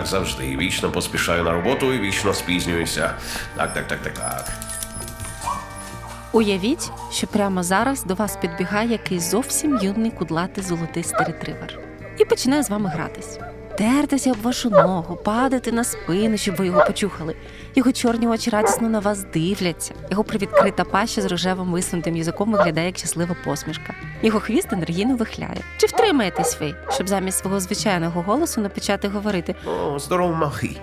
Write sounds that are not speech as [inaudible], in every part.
так завжди. Вічно поспішаю на роботу і вічно спізнююся. Так, так, так, так, так. Уявіть, що прямо зараз до вас підбігає якийсь зовсім юний кудлатий золотистий ретривер і починає з вами гратись. Тертися об вашу ногу, падати на спину, щоб ви його почухали. Його чорні очі радісно на вас дивляться. Його привідкрита паща з рожевим висунутим язиком виглядає як щаслива посмішка. Його хвіст енергійно вихляє. Чи втримаєтесь ви, щоб замість свого звичайного голосу не почати говорити? О, здоров, малий.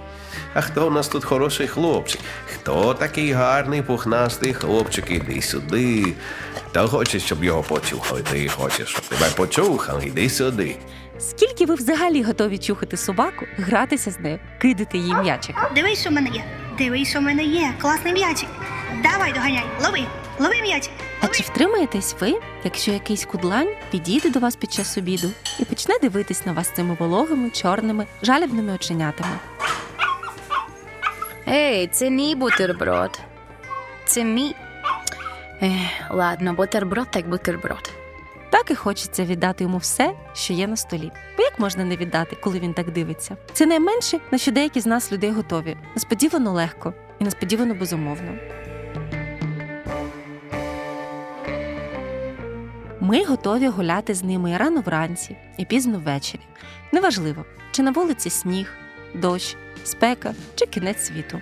А хто у нас тут хороший хлопчик? Хто такий гарний пухнастий хлопчик? Іди сюди. Та хочеш, щоб його почухали. Ти хочеш, щоб тебе почухали, іди сюди. Скільки ви взагалі готові чухати собаку, гратися з нею, кидати їй м'ячик? Дивись, що в мене є. Дивись, що в мене є. Класний м'ячик. Давай, доганяй, лови, лови м'яч. А чи втримаєтесь ви, якщо якийсь кудлань підійде до вас під час обіду і почне дивитись на вас цими вологими, чорними, жалібними оченятами? Ей, це мій бутерброд. Це мій. Ех, ладно, бутерброд так бутерброд. Так і хочеться віддати йому все, що є на столі. Бо як можна не віддати, коли він так дивиться? Це найменше, на що деякі з нас людей готові. Несподівано легко і несподівано безумовно. Ми готові гуляти з ними і рано вранці, і пізно ввечері. Неважливо, чи на вулиці сніг, дощ, спека чи кінець світу.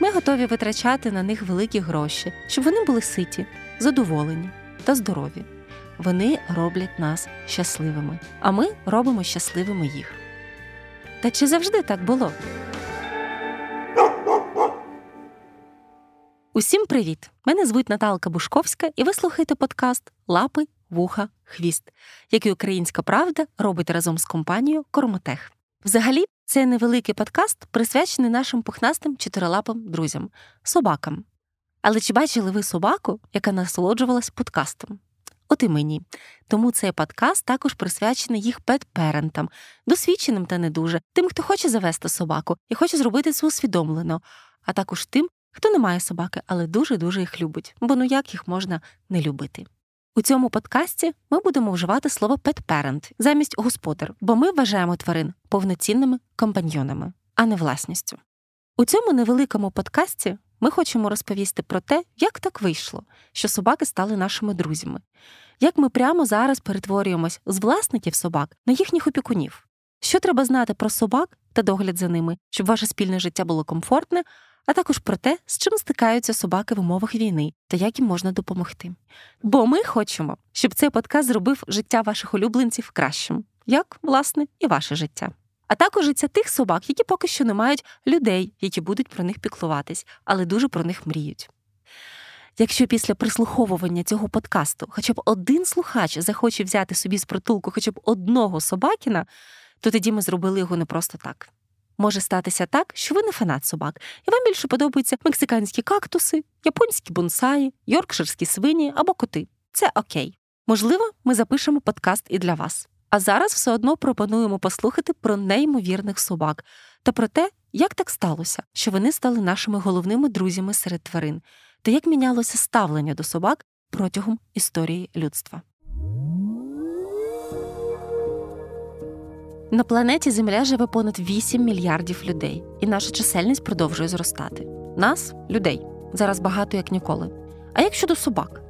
Ми готові витрачати на них великі гроші, щоб вони були ситі, задоволені та здорові. Вони роблять нас щасливими, а ми робимо щасливими їх. Та чи завжди так було? Усім привіт! Мене звуть Наталка Бушковська, і ви слухаєте подкаст Лапи, Вуха, Хвіст, який Українська Правда робить разом з компанією Кормотех. Взагалі, це невеликий подкаст присвячений нашим пухнастим чотирилапим друзям собакам. Але чи бачили ви собаку, яка насолоджувалась подкастом? От і мені. Тому цей подкаст також присвячений їх пет-перентам, досвідченим та не дуже, тим, хто хоче завести собаку і хоче зробити це усвідомлено, а також тим, хто не має собаки, але дуже-дуже їх любить, бо ну як їх можна не любити. У цьому подкасті ми будемо вживати слово pet-parent замість господар, бо ми вважаємо тварин повноцінними компаньйонами, а не власністю. У цьому невеликому подкасті ми хочемо розповісти про те, як так вийшло, що собаки стали нашими друзями, як ми прямо зараз перетворюємось з власників собак на їхніх опікунів. Що треба знати про собак та догляд за ними, щоб ваше спільне життя було комфортне, а також про те, з чим стикаються собаки в умовах війни та як їм можна допомогти. Бо ми хочемо, щоб цей подкаст зробив життя ваших улюбленців кращим, як, власне, і ваше життя. А також життя тих собак, які поки що не мають людей, які будуть про них піклуватись, але дуже про них мріють. Якщо після прислуховування цього подкасту хоча б один слухач захоче взяти собі з притулку хоча б одного собакіна, то тоді ми зробили його не просто так. Може статися так, що ви не фанат собак, і вам більше подобаються мексиканські кактуси, японські бонсаї, йоркширські свині або коти. Це окей. Можливо, ми запишемо подкаст і для вас. А зараз все одно пропонуємо послухати про неймовірних собак та про те, як так сталося, що вони стали нашими головними друзями серед тварин, та як мінялося ставлення до собак протягом історії людства. На планеті Земля живе понад 8 мільярдів людей, і наша чисельність продовжує зростати. Нас, людей, зараз багато як ніколи. А як щодо собак?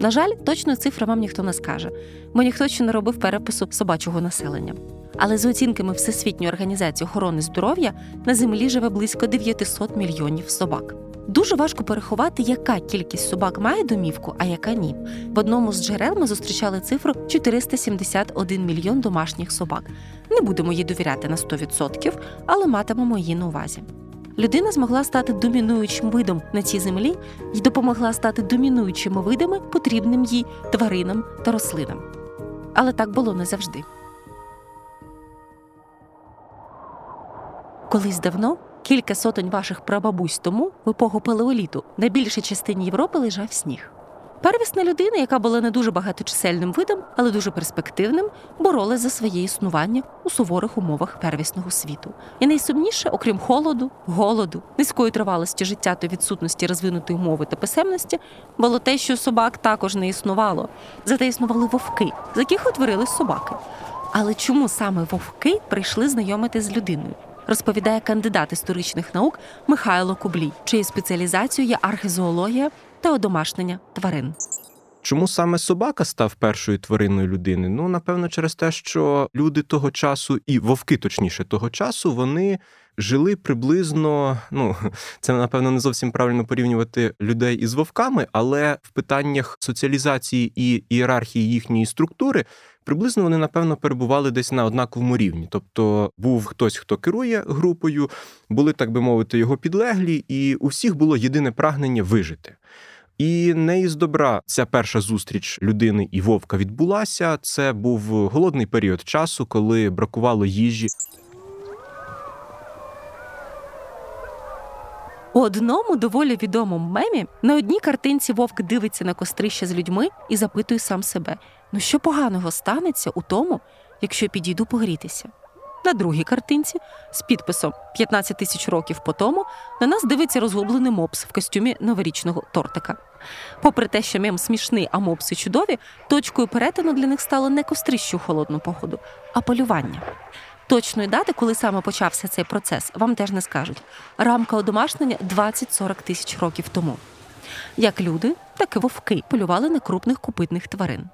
На жаль, точно цифри вам ніхто не скаже, бо ніхто ще не робив перепису собачого населення. Але за оцінками Всесвітньої організації охорони здоров'я на землі живе близько 900 мільйонів собак. Дуже важко переховати, яка кількість собак має домівку, а яка ні. В одному з джерел ми зустрічали цифру 471 мільйон домашніх собак. Не будемо їй довіряти на 100%, але матимемо її на увазі. Людина змогла стати домінуючим видом на цій землі і допомогла стати домінуючими видами, потрібним їй тваринам та рослинам. Але так було не завжди. Колись давно, кілька сотень ваших прабабусь тому, в епоху палеоліту, на більшій частині Європи лежав сніг. Первісна людина, яка була не дуже багаточисельним видом, але дуже перспективним, боролась за своє існування у суворих умовах первісного світу. І найсумніше, окрім холоду, голоду, низької тривалості життя та відсутності розвинутої мови та писемності, було те, що собак також не існувало. Зате існували вовки, з яких утворились собаки. Але чому саме вовки прийшли знайомити з людиною? розповідає кандидат історичних наук Михайло Кублій, чиєю спеціалізацією є архезоологія та одомашнення тварин. Чому саме собака став першою твариною людини? Ну, напевно, через те, що люди того часу, і вовки, точніше, того часу, вони жили приблизно. Ну, [laughs] це напевно не зовсім правильно порівнювати людей із вовками, але в питаннях соціалізації і ієрархії їхньої структури. Приблизно вони, напевно, перебували десь на однаковому рівні. Тобто був хтось, хто керує групою, були, так би мовити, його підлеглі, і у всіх було єдине прагнення вижити. І не із добра ця перша зустріч людини і вовка відбулася. Це був голодний період часу, коли бракувало їжі. У одному доволі відомому мемі на одній картинці вовк дивиться на кострище з людьми і запитує сам себе: ну що поганого станеться у тому, якщо підійду погрітися? На другій картинці з підписом «15 тисяч років по тому на нас дивиться розгублений мопс в костюмі новорічного тортика. Попри те, що мем смішний, а мопси чудові, точкою перетину для них стало не кострище у холодну погоду, а полювання. Точної дати, коли саме почався цей процес, вам теж не скажуть. Рамка одомашнення 20-40 тисяч років тому. Як люди, так і вовки полювали на крупних купитних тварин.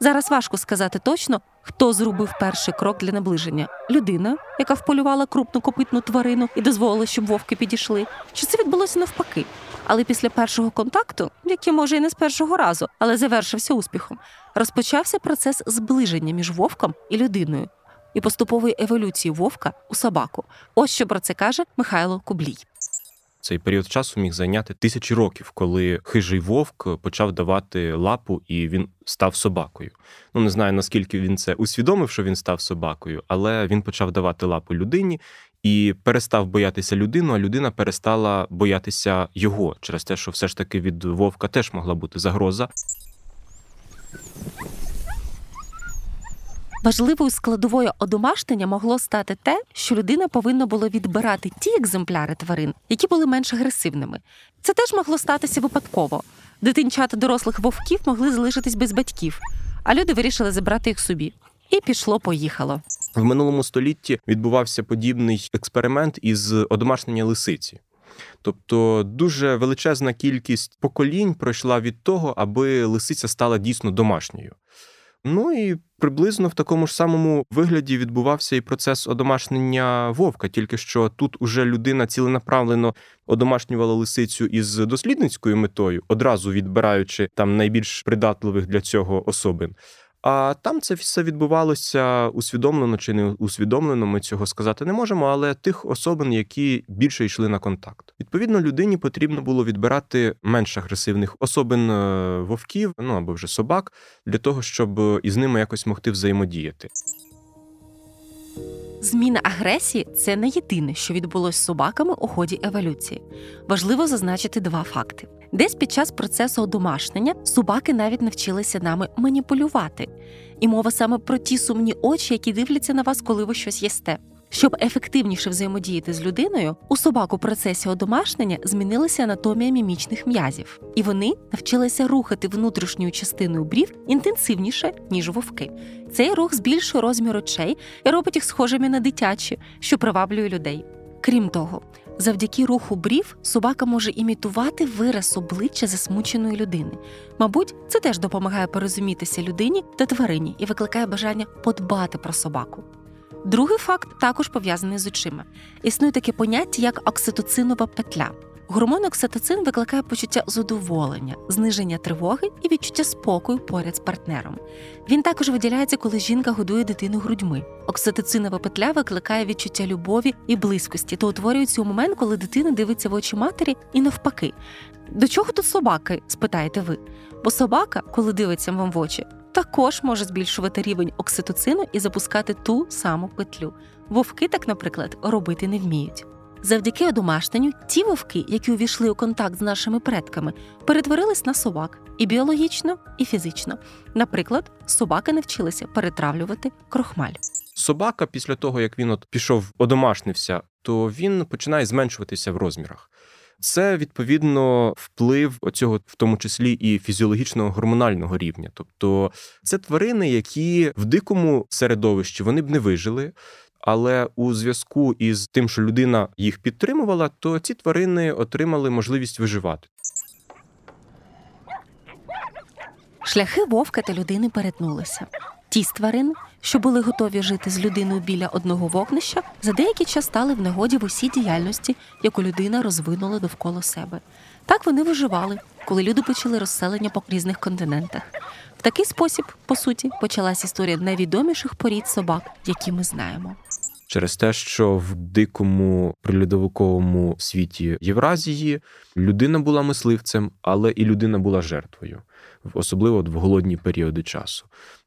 Зараз важко сказати точно, хто зробив перший крок для наближення: людина, яка вполювала крупну копитну тварину і дозволила, щоб вовки підійшли, чи це відбулося навпаки. Але після першого контакту, який може і не з першого разу, але завершився успіхом, розпочався процес зближення між вовком і людиною і поступової еволюції вовка у собаку. Ось що про це каже Михайло Кублій. Цей період часу міг зайняти тисячі років, коли хижий вовк почав давати лапу і він став собакою. Ну не знаю наскільки він це усвідомив, що він став собакою, але він почав давати лапу людині і перестав боятися людину, а людина перестала боятися його через те, що все ж таки від вовка теж могла бути загроза. Важливою складовою одомашнення могло стати те, що людина повинна була відбирати ті екземпляри тварин, які були менш агресивними. Це теж могло статися випадково. Дитинчата дорослих вовків могли залишитись без батьків, а люди вирішили забрати їх собі. І пішло-поїхало. В минулому столітті відбувався подібний експеримент із одомашнення лисиці. Тобто дуже величезна кількість поколінь пройшла від того, аби лисиця стала дійсно домашньою. Ну і приблизно в такому ж самому вигляді відбувався і процес одомашнення вовка, тільки що тут уже людина ціленаправлено одомашнювала лисицю із дослідницькою метою, одразу відбираючи там найбільш придатливих для цього особин. А там це все відбувалося усвідомлено чи не усвідомлено. Ми цього сказати не можемо, але тих особин, які більше йшли на контакт. Відповідно, людині потрібно було відбирати менш агресивних особин е, вовків, ну або вже собак, для того, щоб із ними якось могти взаємодіяти. Зміна агресії це не єдине, що відбулося з собаками у ході еволюції. Важливо зазначити два факти: десь під час процесу одомашнення собаки навіть навчилися нами маніпулювати, і мова саме про ті сумні очі, які дивляться на вас, коли ви щось їсте. Щоб ефективніше взаємодіяти з людиною, у собак у процесі одомашнення змінилася анатомія мімічних м'язів, і вони навчилися рухати внутрішньою частиною брів інтенсивніше, ніж вовки. Цей рух збільшує розмір очей і робить їх схожими на дитячі, що приваблює людей. Крім того, завдяки руху брів собака може імітувати вираз обличчя засмученої людини. Мабуть, це теж допомагає порозумітися людині та тварині і викликає бажання подбати про собаку. Другий факт також пов'язаний з очима. Існує таке поняття, як окситоцинова петля. Гормон окситоцин викликає почуття задоволення, зниження тривоги і відчуття спокою поряд з партнером. Він також виділяється, коли жінка годує дитину грудьми. Окситоцинова петля викликає відчуття любові і близькості, то утворюється у момент, коли дитина дивиться в очі матері і навпаки. До чого тут собаки? спитаєте ви. Бо собака, коли дивиться вам в очі, також може збільшувати рівень окситоцину і запускати ту саму петлю. Вовки, так, наприклад, робити не вміють. Завдяки одомашненню ті вовки, які увійшли у контакт з нашими предками, перетворились на собак і біологічно, і фізично. Наприклад, собаки навчилися перетравлювати крохмаль. Собака, після того як він от пішов, одомашнився, то він починає зменшуватися в розмірах. Це відповідно вплив оцього, в тому числі і фізіологічного гормонального рівня. Тобто це тварини, які в дикому середовищі вони б не вижили. але у зв'язку із тим, що людина їх підтримувала, то ці тварини отримали можливість виживати. Шляхи вовка та людини перетнулися. Ті з тварин, що були готові жити з людиною біля одного вогнища, за деякий час стали в негоді в усій діяльності, яку людина розвинула довкола себе. Так вони виживали, коли люди почали розселення по різних континентах. В такий спосіб, по суті, почалась історія найвідоміших порід собак, які ми знаємо. Через те, що в дикому прилюдовиковому світі Євразії людина була мисливцем, але і людина була жертвою, особливо в голодні періоди часу.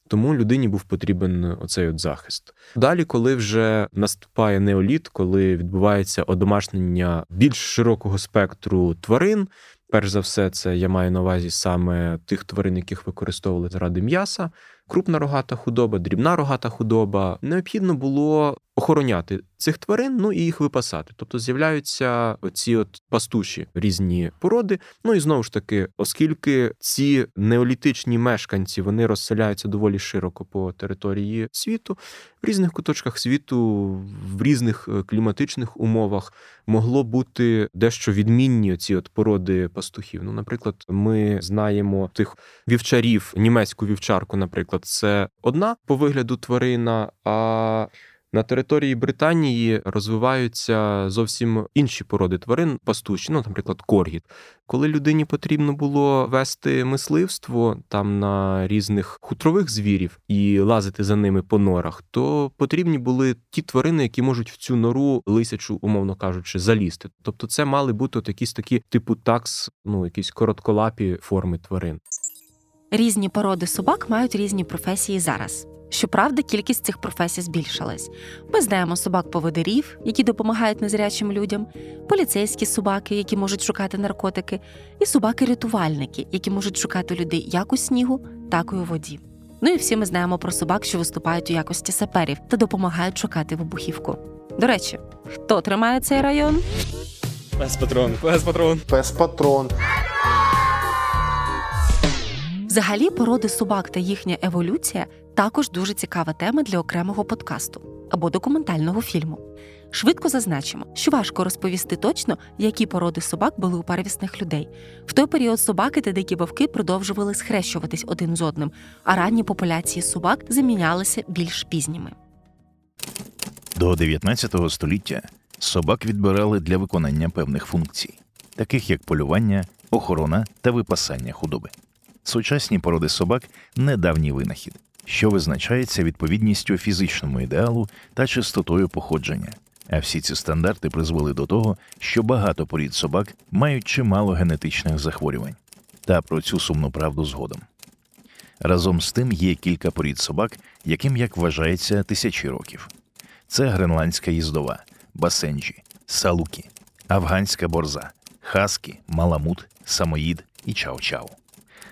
Тому людині був потрібен оцей от захист. Далі, коли вже наступає неоліт, коли відбувається одомашнення більш широкого спектру тварин. Перш за все, це я маю на увазі саме тих тварин, яких використовували заради м'яса, крупна рогата худоба, дрібна рогата худоба. Необхідно було охороняти цих тварин, ну і їх випасати. Тобто з'являються оці от пастуші різні породи. Ну і знову ж таки, оскільки ці неолітичні мешканці вони розселяються доволі широко по території світу, в різних куточках світу, в різних е, кліматичних умовах могло бути дещо відмінні ці от породи пастухів. Ну, наприклад, ми знаємо тих вівчарів, німецьку вівчарку, наприклад, це одна по вигляду тварина. а на території Британії розвиваються зовсім інші породи тварин, пастуші, ну, наприклад, коргіт. Коли людині потрібно було вести мисливство там на різних хутрових звірів і лазити за ними по норах, то потрібні були ті тварини, які можуть в цю нору лисячу, умовно кажучи, залізти. Тобто, це мали бути якісь такі типу такс, ну якісь коротколапі форми тварин. Різні породи собак мають різні професії зараз. Щоправда, кількість цих професій збільшилась. Ми знаємо собак-поводирів, які допомагають незрячим людям, поліцейські собаки, які можуть шукати наркотики, і собаки-рятувальники, які можуть шукати людей як у снігу, так і у воді. Ну і всі ми знаємо про собак, що виступають у якості саперів та допомагають шукати вибухівку. До речі, хто тримає цей район? Пес патрон, пес патрон. Пес патрон. Взагалі, породи собак та їхня еволюція також дуже цікава тема для окремого подкасту або документального фільму. Швидко зазначимо, що важко розповісти точно, які породи собак були у первісних людей. В той період собаки та дикі вовки продовжували схрещуватись один з одним, а ранні популяції собак замінялися більш пізніми. До 19 століття собак відбирали для виконання певних функцій, таких як полювання, охорона та випасання худоби. Сучасні породи собак недавній винахід, що визначається відповідністю фізичному ідеалу та чистотою походження. А всі ці стандарти призвели до того, що багато порід собак мають чимало генетичних захворювань. Та про цю сумну правду згодом. Разом з тим є кілька порід собак, яким як вважається тисячі років. Це гренландська їздова, басенджі, салукі, афганська борза, хаскі, маламут, самоїд і чау-чау.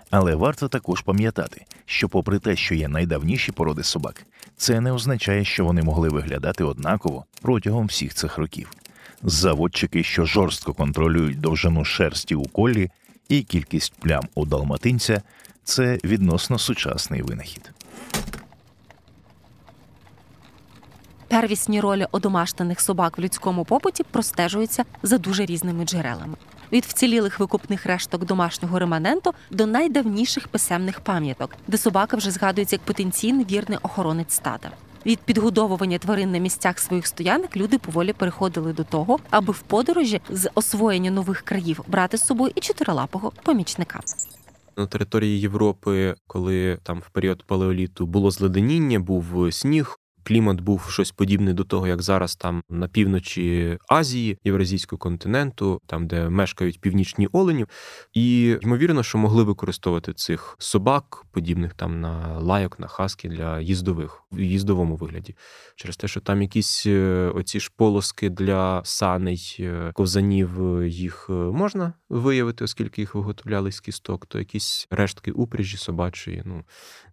Але варто також пам'ятати, що, попри те, що є найдавніші породи собак, це не означає, що вони могли виглядати однаково протягом всіх цих років. Заводчики, що жорстко контролюють довжину шерсті у колі і кількість плям у далматинця, це відносно сучасний винахід. Первісні ролі одомашнених собак в людському побуті простежуються за дуже різними джерелами. Від вцілілих викупних решток домашнього реманенту до найдавніших писемних пам'яток, де собака вже згадується як потенційний вірний охоронець стада. Від підгодовування тварин на місцях своїх стоянок люди поволі переходили до того, аби в подорожі з освоєння нових країв брати з собою і чотирилапого помічника. На території Європи, коли там в період палеоліту було зледеніння, був сніг, клімат був щось подібне до того, як зараз там на півночі Азії, Євразійського континенту, там де мешкають північні олені, і ймовірно, що могли використовувати цих собак, подібних там на лайок, на хаски для їздових в їздовому вигляді, через те, що там якісь е, оці ж полоски для саней, е, ковзанів е, їх можна виявити, оскільки їх виготовляли з кісток, то якісь рештки упряжі собачої. Ну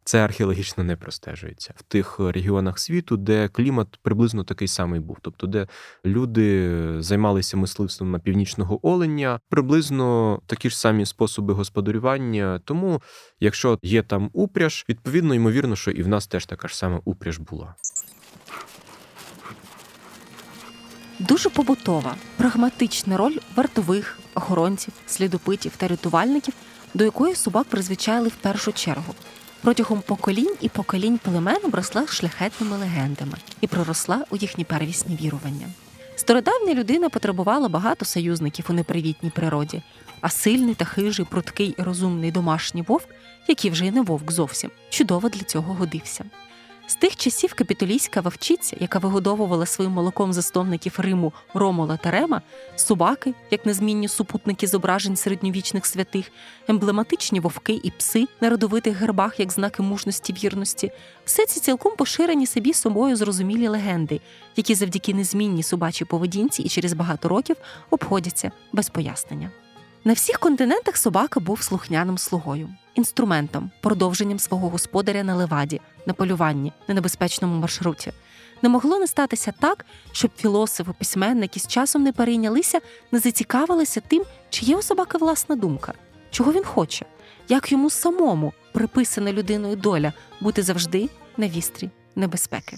це археологічно не простежується в тих регіонах світу, де клімат приблизно такий самий був, тобто де люди займалися мисливством на північного оленя, приблизно такі ж самі способи господарювання. Тому, якщо є там упряж, відповідно ймовірно, що і в нас теж така ж сама упряж була. Дуже побутова, прагматична роль вартових, охоронців, слідопитів та рятувальників, до якої собак призвичайли в першу чергу. Протягом поколінь і поколінь племен обросла шляхетними легендами і проросла у їхні первісні вірування. Стародавня людина потребувала багато союзників у непривітній природі, а сильний та хижий, пруткий і розумний домашній вовк, який вже й не вовк зовсім, чудово для цього годився. З тих часів капітолійська вовчиця, яка вигодовувала своїм молоком засновників Риму Ромула та Рема, собаки, як незмінні супутники зображень середньовічних святих, емблематичні вовки і пси на родовитих гербах, як знаки мужності вірності, все ці цілком поширені собі собою зрозумілі легенди, які завдяки незмінній собачій поведінці і через багато років обходяться без пояснення. На всіх континентах собака був слухняним слугою, інструментом, продовженням свого господаря на леваді, на полюванні, на небезпечному маршруті. Не могло не статися так, щоб філософи, письменники з часом не перейнялися, не зацікавилися тим, чи є у собаки власна думка, чого він хоче, як йому самому приписана людиною доля бути завжди на вістрі небезпеки.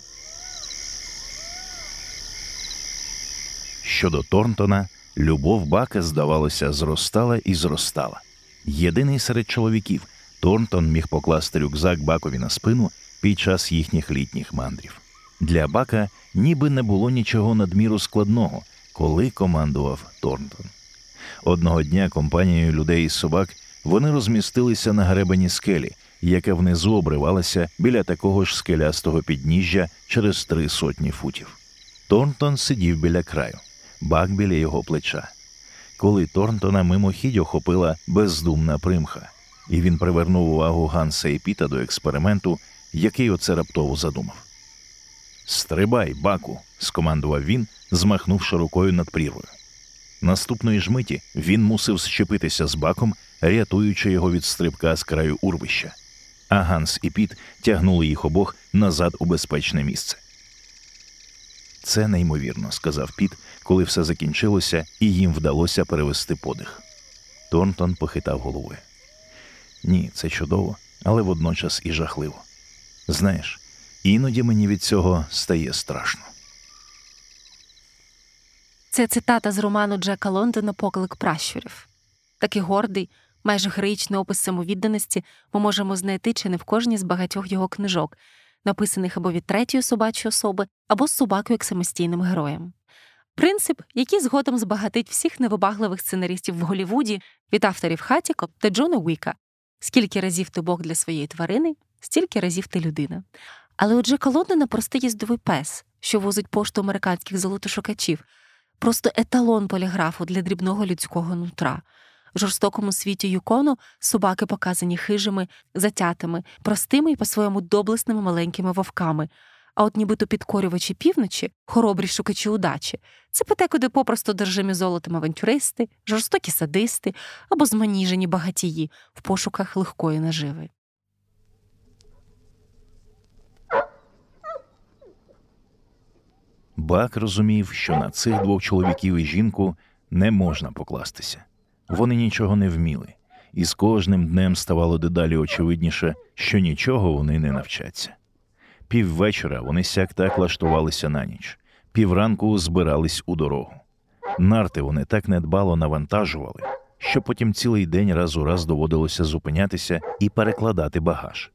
Щодо Торнтона, любов Бака, здавалося, зростала і зростала. Єдиний серед чоловіків, Торнтон міг покласти рюкзак Бакові на спину під час їхніх літніх мандрів. Для Бака ніби не було нічого надміру складного, коли командував Торнтон. Одного дня компанією людей і собак вони розмістилися на гребені скелі, яка внизу обривалася біля такого ж скелястого підніжжя через три сотні футів. Торнтон сидів біля краю, бак біля його плеча. Коли Торнтона мимохідь охопила бездумна примха, і він привернув увагу Ганса і Піта до експерименту, який оце раптово задумав. Стрибай, баку, скомандував він, змахнувши рукою над прірвою. Наступної ж миті він мусив щепитися з баком, рятуючи його від стрибка з краю урвища. А Ганс і Піт тягнули їх обох назад у безпечне місце. Це неймовірно, сказав Піт, коли все закінчилося, і їм вдалося перевести подих. Торнтон похитав головою. Ні, це чудово, але водночас і жахливо. Знаєш, іноді мені від цього стає страшно. Це цитата з роману Джека Лондона Поклик пращурів. Такий гордий, майже героїчний опис самовідданості ми можемо знайти чи не в кожній з багатьох його книжок, написаних або від третьої собачої особи, або з собакою як самостійним героєм. Принцип, який згодом збагатить всіх невибагливих сценаристів в Голівуді від авторів Хатіко та Джона Уіка. Скільки разів ти Бог для своєї тварини, стільки разів ти людина. Але у Джека Лондона простий їздовий пес, що возить пошту американських золотошукачів, просто еталон поліграфу для дрібного людського нутра. В жорстокому світі Юкону собаки показані хижими, затятими, простими і по-своєму доблесними маленькими вовками. А от нібито підкорювачі півночі, хоробрі шукачі удачі, це потекуди попросту держимі золотом авантюристи, жорстокі садисти або зманіжені багатії в пошуках легкої наживи. Бак розумів, що на цих двох чоловіків і жінку не можна покластися. Вони нічого не вміли, і з кожним днем ставало дедалі очевидніше, що нічого вони не навчаться. Піввечора вони сяк так лаштувалися на ніч, півранку збирались у дорогу. Нарти вони так недбало навантажували, що потім цілий день раз у раз доводилося зупинятися і перекладати багаж.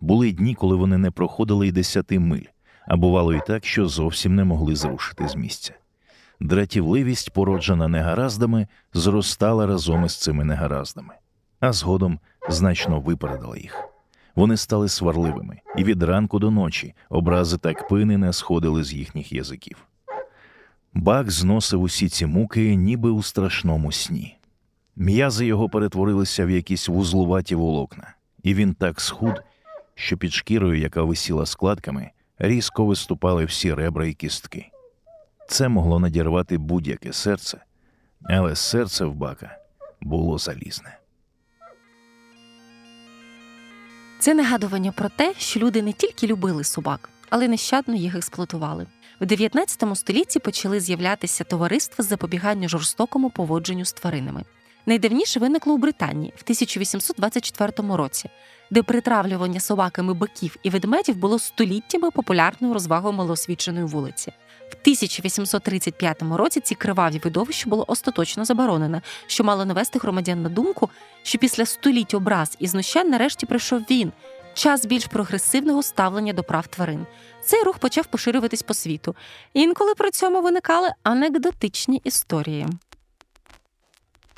Були дні, коли вони не проходили й десяти миль, а бувало і так, що зовсім не могли зрушити з місця. Дратівливість, породжена негараздами, зростала разом із цими негараздами, а згодом значно випередила їх. Вони стали сварливими, і від ранку до ночі образи та кпини не сходили з їхніх язиків. Бак зносив усі ці муки, ніби у страшному сні. М'язи його перетворилися в якісь вузлуваті волокна, і він так схуд, що під шкірою, яка висіла складками, різко виступали всі ребра і кістки. Це могло надірвати будь-яке серце, але серце в бака було залізне. Це нагадування про те, що люди не тільки любили собак, але нещадно їх експлуатували. В 19 столітті почали з'являтися товариства з запобігання жорстокому поводженню з тваринами. Найдавніше виникло у Британії в 1824 році, де притравлювання собаками биків і ведмедів було століттями популярною розвагою малоосвіченої вулиці. В 1835 році ці криваві видовища було остаточно заборонене, що мало навести громадян на думку, що після століть образ і знущань нарешті прийшов він. Час більш прогресивного ставлення до прав тварин. Цей рух почав поширюватись по світу. Інколи при цьому виникали анекдотичні історії.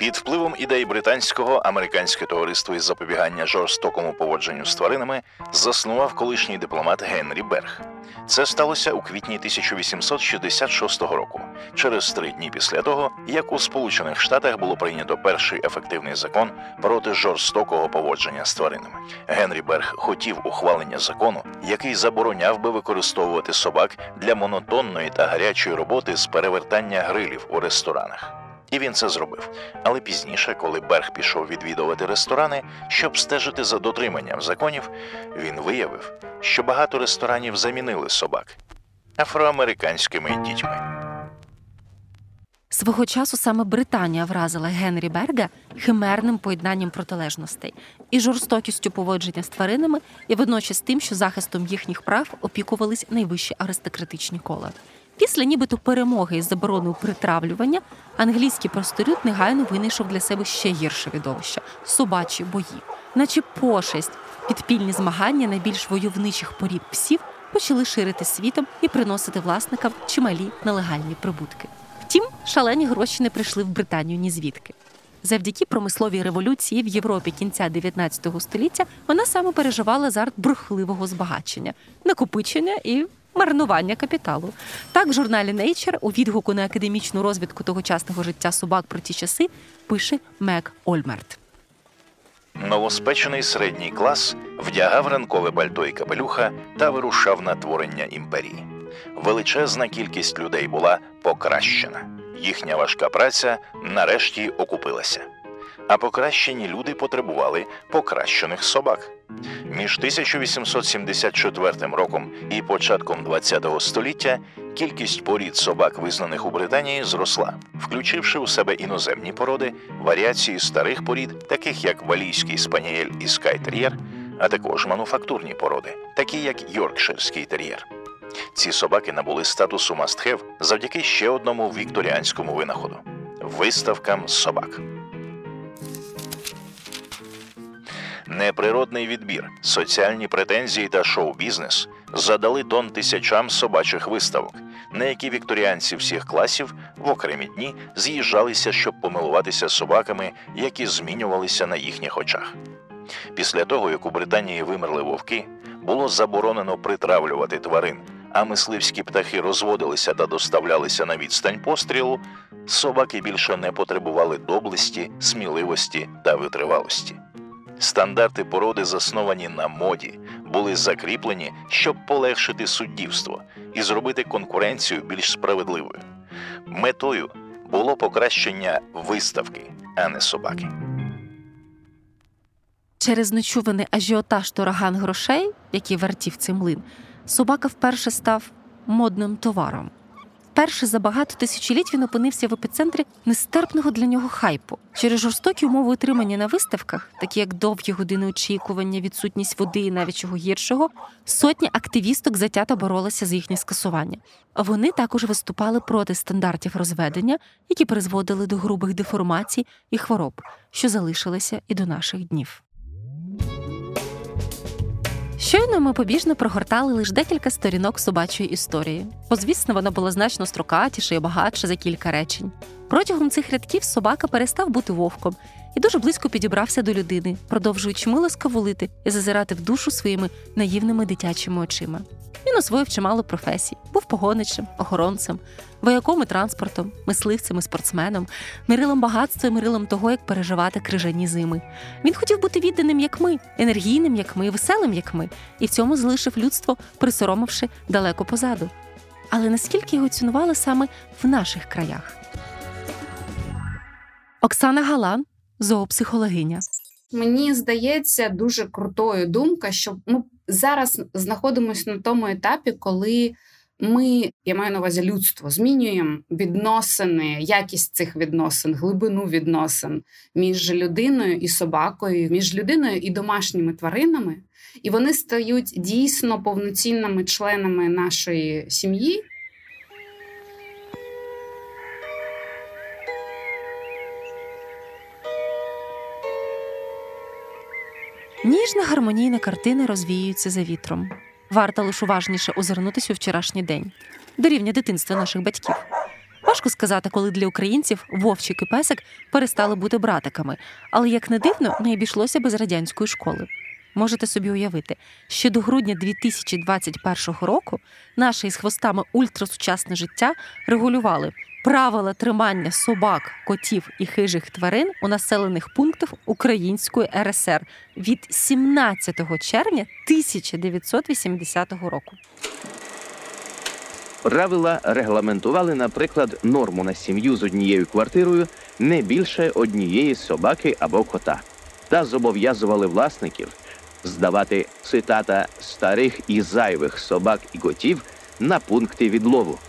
Під впливом ідей британського американське товариство із запобігання жорстокому поводженню з тваринами заснував колишній дипломат Генрі Берг. Це сталося у квітні 1866 року, через три дні після того, як у Сполучених Штатах було прийнято перший ефективний закон проти жорстокого поводження з тваринами. Генрі Берг хотів ухвалення закону, який забороняв би використовувати собак для монотонної та гарячої роботи з перевертання грилів у ресторанах. І він це зробив. Але пізніше, коли Берг пішов відвідувати ресторани, щоб стежити за дотриманням законів, він виявив, що багато ресторанів замінили собак афроамериканськими дітьми. Свого часу саме Британія вразила Генрі Берга химерним поєднанням протилежностей і жорстокістю поводження з тваринами, і водночас тим, що захистом їхніх прав опікувались найвищі аристократичні кола. Після нібито перемоги із забороною притравлювання англійський просторюд негайно винайшов для себе ще гірше видовище собачі бої, наче пошесть, підпільні змагання найбільш войовничих порід псів почали ширити світом і приносити власникам чималі нелегальні прибутки. Втім, шалені гроші не прийшли в Британію ні звідки. Завдяки промисловій революції в Європі кінця 19 століття вона саме переживала азарт брехливого збагачення, накопичення і марнування капіталу. Так, в журналі Nature у відгуку на академічну розвідку тогочасного життя собак про ті часи пише Мек Ольмерт. Новоспечений середній клас вдягав ранкове пальто і капелюха та вирушав на творення імперії. Величезна кількість людей була покращена. Їхня важка праця нарешті окупилася. А покращені люди потребували покращених собак. Між 1874 роком і початком ХХ століття кількість порід собак, визнаних у Британії, зросла, включивши у себе іноземні породи, варіації старих порід, таких як валійський спанієль і скайтер'єр, а також мануфактурні породи, такі як Йоркширський тер'єр. Ці собаки набули статусу мастхев завдяки ще одному вікторіанському винаходу виставкам собак. Неприродний відбір, соціальні претензії та шоу-бізнес задали тон тисячам собачих виставок, на які вікторіанці всіх класів в окремі дні з'їжджалися, щоб помилуватися собаками, які змінювалися на їхніх очах. Після того, як у Британії вимерли вовки, було заборонено притравлювати тварин, а мисливські птахи розводилися та доставлялися на відстань пострілу, собаки більше не потребували доблесті, сміливості та витривалості. Стандарти породи, засновані на моді, були закріплені, щоб полегшити суддівство і зробити конкуренцію більш справедливою. Метою було покращення виставки, а не собаки. Через нечуваний ажіотаж та ураган грошей, який вертів цей млин, собака вперше став модним товаром. Вперше за багато тисячоліть він опинився в епіцентрі нестерпного для нього хайпу. Через жорстокі умови утримання на виставках, такі як довгі години очікування, відсутність води і навіть чого гіршого, сотні активісток затято боролися за їхнє скасування. Вони також виступали проти стандартів розведення, які призводили до грубих деформацій і хвороб, що залишилися і до наших днів. Щойно ми побіжно прогортали лише декілька сторінок собачої історії, бо, звісно, вона була значно строкатіша і багатша за кілька речень. Протягом цих рядків собака перестав бути вовком і дуже близько підібрався до людини, продовжуючи мило скавулити і зазирати в душу своїми наївними дитячими очима. Він освоїв чимало професій, був погоничем, охоронцем, вояком і транспортом, мисливцем і спортсменом, мирилом багатства і мирилом того, як переживати крижані зими. Він хотів бути відданим, як ми, енергійним, як ми, веселим, як ми, і в цьому залишив людство, присоромивши далеко позаду. Але наскільки його цінували саме в наших краях? Оксана Галан, зоопсихологиня. Мені здається дуже крутою думка, що ми зараз знаходимося на тому етапі, коли ми, я маю на увазі людство, змінюємо відносини, якість цих відносин, глибину відносин між людиною і собакою, між людиною і домашніми тваринами, і вони стають дійсно повноцінними членами нашої сім'ї. Ніжна гармонійна картина розвіюється за вітром. Варто лише уважніше озирнутися у вчорашній день до рівня дитинства наших батьків. Важко сказати, коли для українців вовчик і песик перестали бути братиками, але як не дивно, не обійшлося без радянської школи. Можете собі уявити, що до грудня 2021 року наше із хвостами ультрасучасне життя регулювали правила тримання собак, котів і хижих тварин у населених пунктах Української РСР від 17 червня 1980 року. Правила регламентували, наприклад, норму на сім'ю з однією квартирою не більше однієї собаки або кота, та зобов'язували власників здавати цитата старих і зайвих собак і котів на пункти відлову.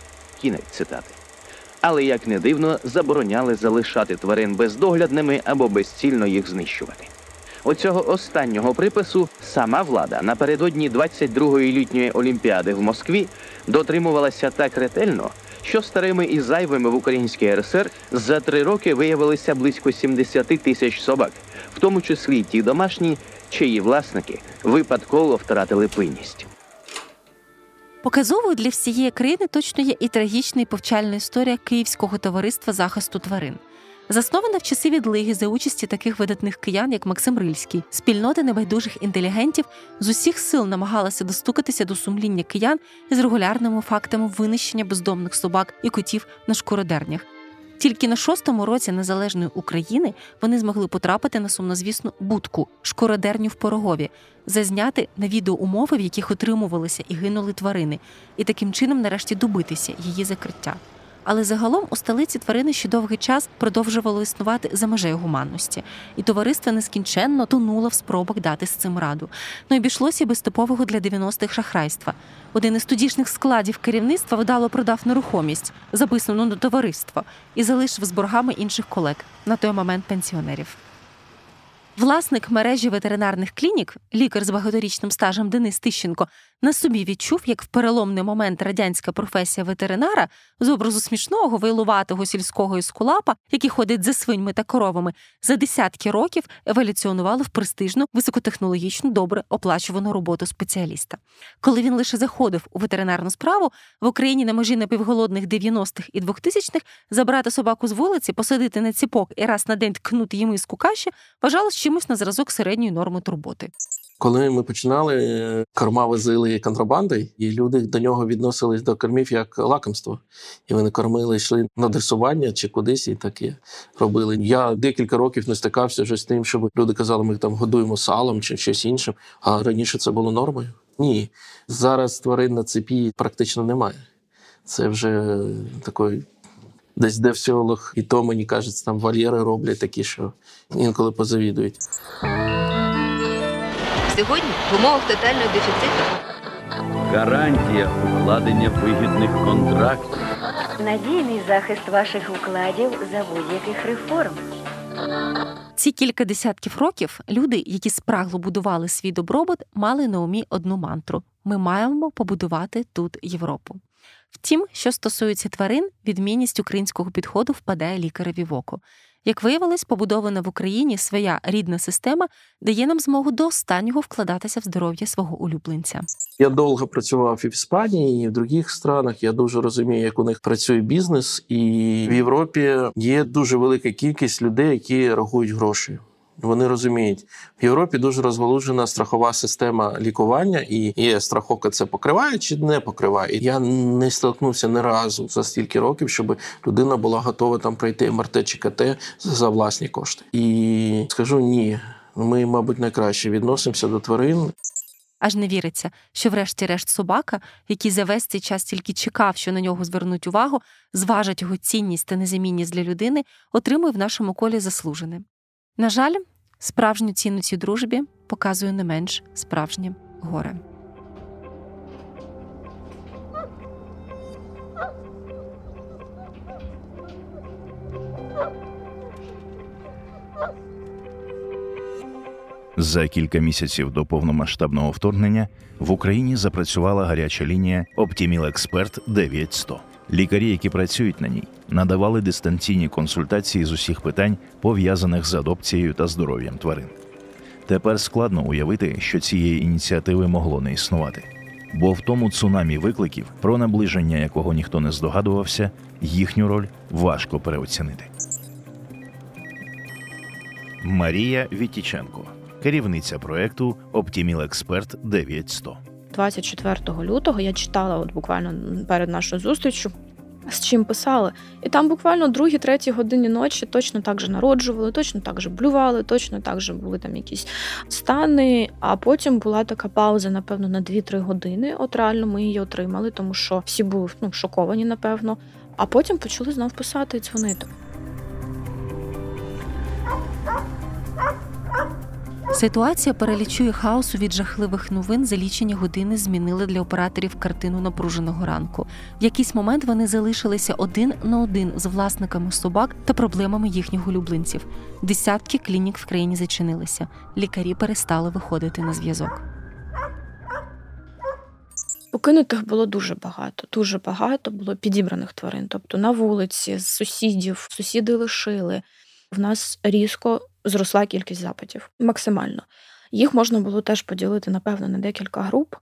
Кінець цитати. Але, як не дивно, забороняли залишати тварин бездоглядними або безцільно їх знищувати. Оцього останнього припису сама влада напередодні 22-ї літньої олімпіади в Москві дотримувалася так ретельно, що старими і зайвими в українській РСР за три роки виявилося близько 70 тисяч собак, в тому числі ті домашні, чиї власники випадково втратили пильність. Показовою для всієї країни точно є і трагічна і повчальна історія Київського товариства захисту тварин. Заснована в часи відлиги за участі таких видатних киян, як Максим Рильський, спільнота небайдужих інтелігентів з усіх сил намагалася достукатися до сумління киян із регулярними фактами винищення бездомних собак і котів на шкуродернях. Тільки на шостому році незалежної України вони змогли потрапити на сумнозвісну будку шкуродерню в Порогові, зазняти на відео умови, в яких отримувалися і гинули тварини, і таким чином нарешті добитися її закриття. Але загалом у столиці тварини ще довгий час продовжувало існувати за межею гуманності, і товариство нескінченно тонуло в спробах дати з цим раду. Ну обійшлося без типового для 90-х шахрайства. Один із тодішніх складів керівництва вдало продав нерухомість, записану на товариство, і залишив з боргами інших колег на той момент пенсіонерів. Власник мережі ветеринарних клінік, лікар з багаторічним стажем Денис Тищенко, на собі відчув, як в переломний момент радянська професія ветеринара з образу смішного вейлуватого сільського іскулапа, який ходить за свиньми та коровами, за десятки років еволюціонувала в престижну, високотехнологічну, добре оплачувану роботу спеціаліста. Коли він лише заходив у ветеринарну справу, в Україні на межі напівголодних 90-х і 2000-х забрати собаку з вулиці, посадити на ціпок і раз на день ткнути їм миску каші, вважалось чимось на зразок середньої норми турботи. Коли ми починали, корма возили контрабандою, і люди до нього відносились до кормів як лакомство. І вони кормили, йшли на дресування чи кудись, і таке робили. Я декілька років не стикався вже з тим, щоб люди казали, ми там годуємо салом чи щось іншим. А раніше це було нормою? Ні. Зараз тварин на цепі практично немає. Це вже такий Десь де всьолог, і то мені кажеться, там вольєри роблять такі, що інколи позавідують. Сьогодні в умовах тотального дефіциту гарантія укладення вигідних контрактів. Надійний захист ваших укладів за будь-яких реформ. Ці кілька десятків років люди, які спрагло будували свій добробут, мали на умі одну мантру: ми маємо побудувати тут Європу. Втім, що стосується тварин, відмінність українського підходу впадає лікареві в око. Як виявилось, побудована в Україні своя рідна система дає нам змогу до останнього вкладатися в здоров'я свого улюбленця. Я довго працював і в Іспанії, і в інших странах. Я дуже розумію, як у них працює бізнес, і в Європі є дуже велика кількість людей, які рахують гроші. Вони розуміють, в Європі дуже розголужена страхова система лікування, і є страховка це покриває чи не покриває. Я не столкнувся ні разу за стільки років, щоб людина була готова там пройти МРТ чи КТ за власні кошти. І скажу ні, ми, мабуть, найкраще відносимося до тварин. Аж не віриться, що, врешті-решт, собака, який за весь цей час тільки чекав, що на нього звернуть увагу, зважать його цінність та незамінність для людини, отримує в нашому колі заслужене. На жаль, справжню цінність у дружбі показує не менш справжнє горе. За кілька місяців до повномасштабного вторгнення в Україні запрацювала гаряча лінія Optimal Expert 9100. Лікарі, які працюють на ній, надавали дистанційні консультації з усіх питань, пов'язаних з адопцією та здоров'ям тварин. Тепер складно уявити, що цієї ініціативи могло не існувати. Бо в тому цунамі викликів, про наближення якого ніхто не здогадувався, їхню роль важко переоцінити. Марія Вітіченко, керівниця проекту Оптіміл Експерт 9100. 24 лютого я читала, от буквально перед нашою зустрічю, з чим писали. І там буквально другі, треті годині ночі точно так же народжували, точно так же блювали, точно так же були там якісь стани. А потім була така пауза, напевно, на 2-3 години. От реально ми її отримали, тому що всі були ну, шоковані, напевно. А потім почали знов писати і дзвонити. Ситуація перелічує хаосу від жахливих новин за лічені години змінили для операторів картину напруженого ранку. В якийсь момент вони залишилися один на один з власниками собак та проблемами їхніх улюбленців. Десятки клінік в країні зачинилися. Лікарі перестали виходити на зв'язок. Покинутих було дуже багато. Дуже багато було підібраних тварин. Тобто на вулиці, з сусідів, сусіди лишили. В нас різко зросла кількість запитів максимально. Їх можна було теж поділити, напевно, на декілька груп.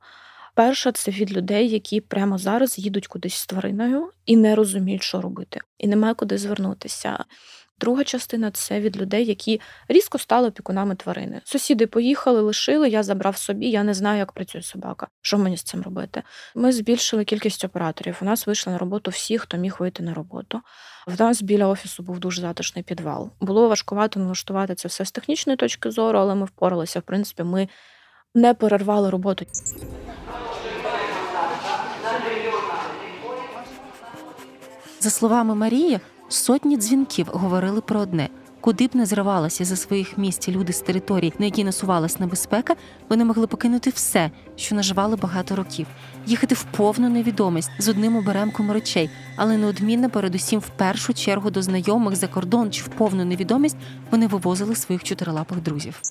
Перша це від людей, які прямо зараз їдуть кудись з твариною і не розуміють, що робити, і немає куди звернутися. Друга частина це від людей, які різко стали опікунами тварини. Сусіди поїхали, лишили, я забрав собі, я не знаю, як працює собака. Що мені з цим робити? Ми збільшили кількість операторів. У нас вийшли на роботу всі, хто міг вийти на роботу. В нас біля офісу був дуже затишний підвал. Було важкувато налаштувати це все з технічної точки зору, але ми впоралися. В принципі, ми не перервали роботу. За словами Марії, сотні дзвінків говорили про одне. Куди б не зривалися за своїх місць люди з територій, на які насувалась небезпека, вони могли покинути все, що наживали багато років, їхати в повну невідомість з одним оберемком речей, але неодмінно, передусім, в першу чергу до знайомих за кордон чи в повну невідомість вони вивозили своїх чотирилапих друзів.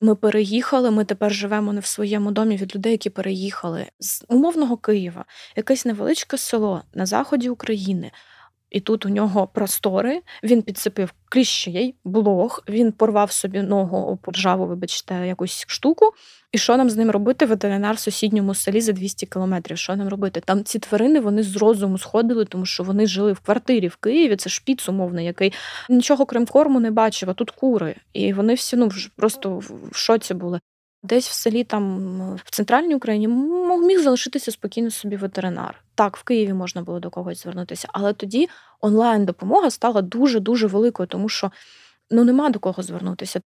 Ми переїхали. Ми тепер живемо не в своєму домі від людей, які переїхали з умовного Києва, якесь невеличке село на заході України. І тут у нього простори, він підсипив кліщей, блог, він порвав собі ногу об ржаву, вибачте, якусь штуку. І що нам з ним робити? Ветеринар в сусідньому селі за 200 кілометрів. Що нам робити? Там ці тварини вони з розуму сходили, тому що вони жили в квартирі в Києві. Це шпіц умовний, який нічого крім корму не бачив, а тут кури. І вони всі ну просто в шоці були. Десь в селі, там в центральній Україні, міг залишитися спокійно собі ветеринар. Так, в Києві можна було до когось звернутися, але тоді онлайн допомога стала дуже дуже великою, тому що ну нема до кого звернутися.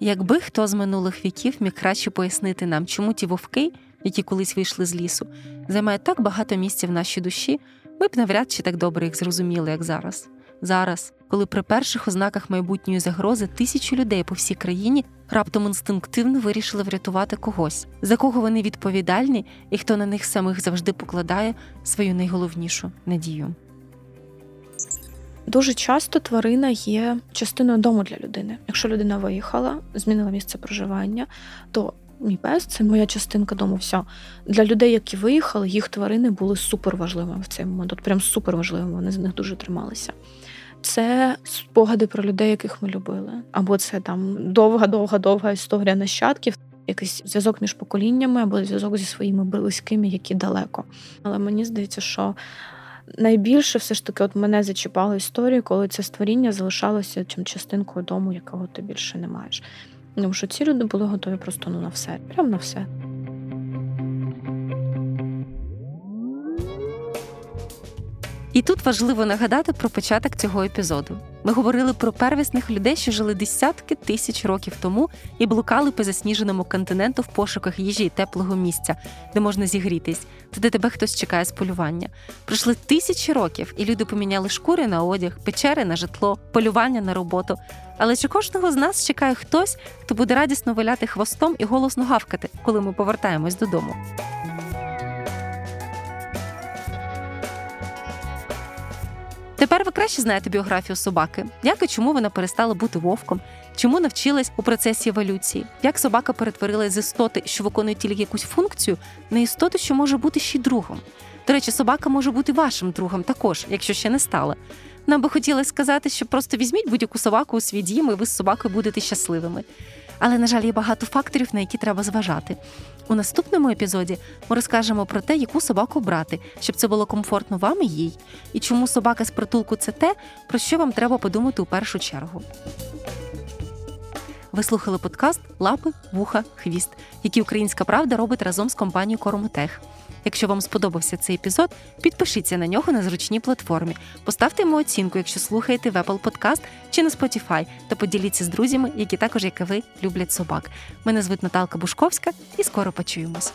Якби хто з минулих віків міг краще пояснити нам, чому ті вовки, які колись вийшли з лісу, займають так багато місця в нашій душі, ми б навряд чи так добре їх зрозуміли, як зараз. Зараз, коли при перших ознаках майбутньої загрози тисячі людей по всій країні раптом інстинктивно вирішили врятувати когось, за кого вони відповідальні, і хто на них самих завжди покладає свою найголовнішу надію. Дуже часто тварина є частиною дому для людини. Якщо людина виїхала, змінила місце проживання, то мій пес це моя частинка дому. Все. Для людей, які виїхали, їх тварини були супер важливими в цей момент. От прям супер важливими. Вони з них дуже трималися. Це спогади про людей, яких ми любили. Або це там довга-довга-довга історія нащадків, якийсь зв'язок між поколіннями, або зв'язок зі своїми близькими, які далеко. Але мені здається, що найбільше все ж таки от мене зачіпало історію, коли це створіння залишалося чим частинкою дому, якого ти більше не маєш. Тому що ці люди були готові просто ну на все, прям на все. І тут важливо нагадати про початок цього епізоду. Ми говорили про первісних людей, що жили десятки тисяч років тому і блукали по засніженому континенту в пошуках їжі і теплого місця, де можна зігрітись, та де тебе хтось чекає з полювання. Пройшли тисячі років, і люди поміняли шкури на одяг, печери на житло, полювання на роботу. Але чи кожного з нас чекає хтось, хто буде радісно виляти хвостом і голосно гавкати, коли ми повертаємось додому? Тепер ви краще знаєте біографію собаки, як і чому вона перестала бути вовком, чому навчилась у процесі еволюції, як собака перетворилась з істоти, що виконує тільки якусь функцію, на істоту, що може бути ще й другом. До речі, собака може бути вашим другом також, якщо ще не стала. Нам би хотілося сказати, що просто візьміть будь-яку собаку у свій дім, і ви з собакою будете щасливими. Але, на жаль, є багато факторів, на які треба зважати. У наступному епізоді ми розкажемо про те, яку собаку брати, щоб це було комфортно вам і їй, і чому собака з притулку це те, про що вам треба подумати у першу чергу. Ви слухали подкаст Лапи, вуха, хвіст, який Українська Правда робить разом з компанією Коромотех. Якщо вам сподобався цей епізод, підпишіться на нього на зручній платформі, поставте йому оцінку, якщо слухаєте в Apple Podcast чи на Spotify, та поділіться з друзями, які також, як і ви, люблять собак. Мене звуть Наталка Бушковська, і скоро почуємось.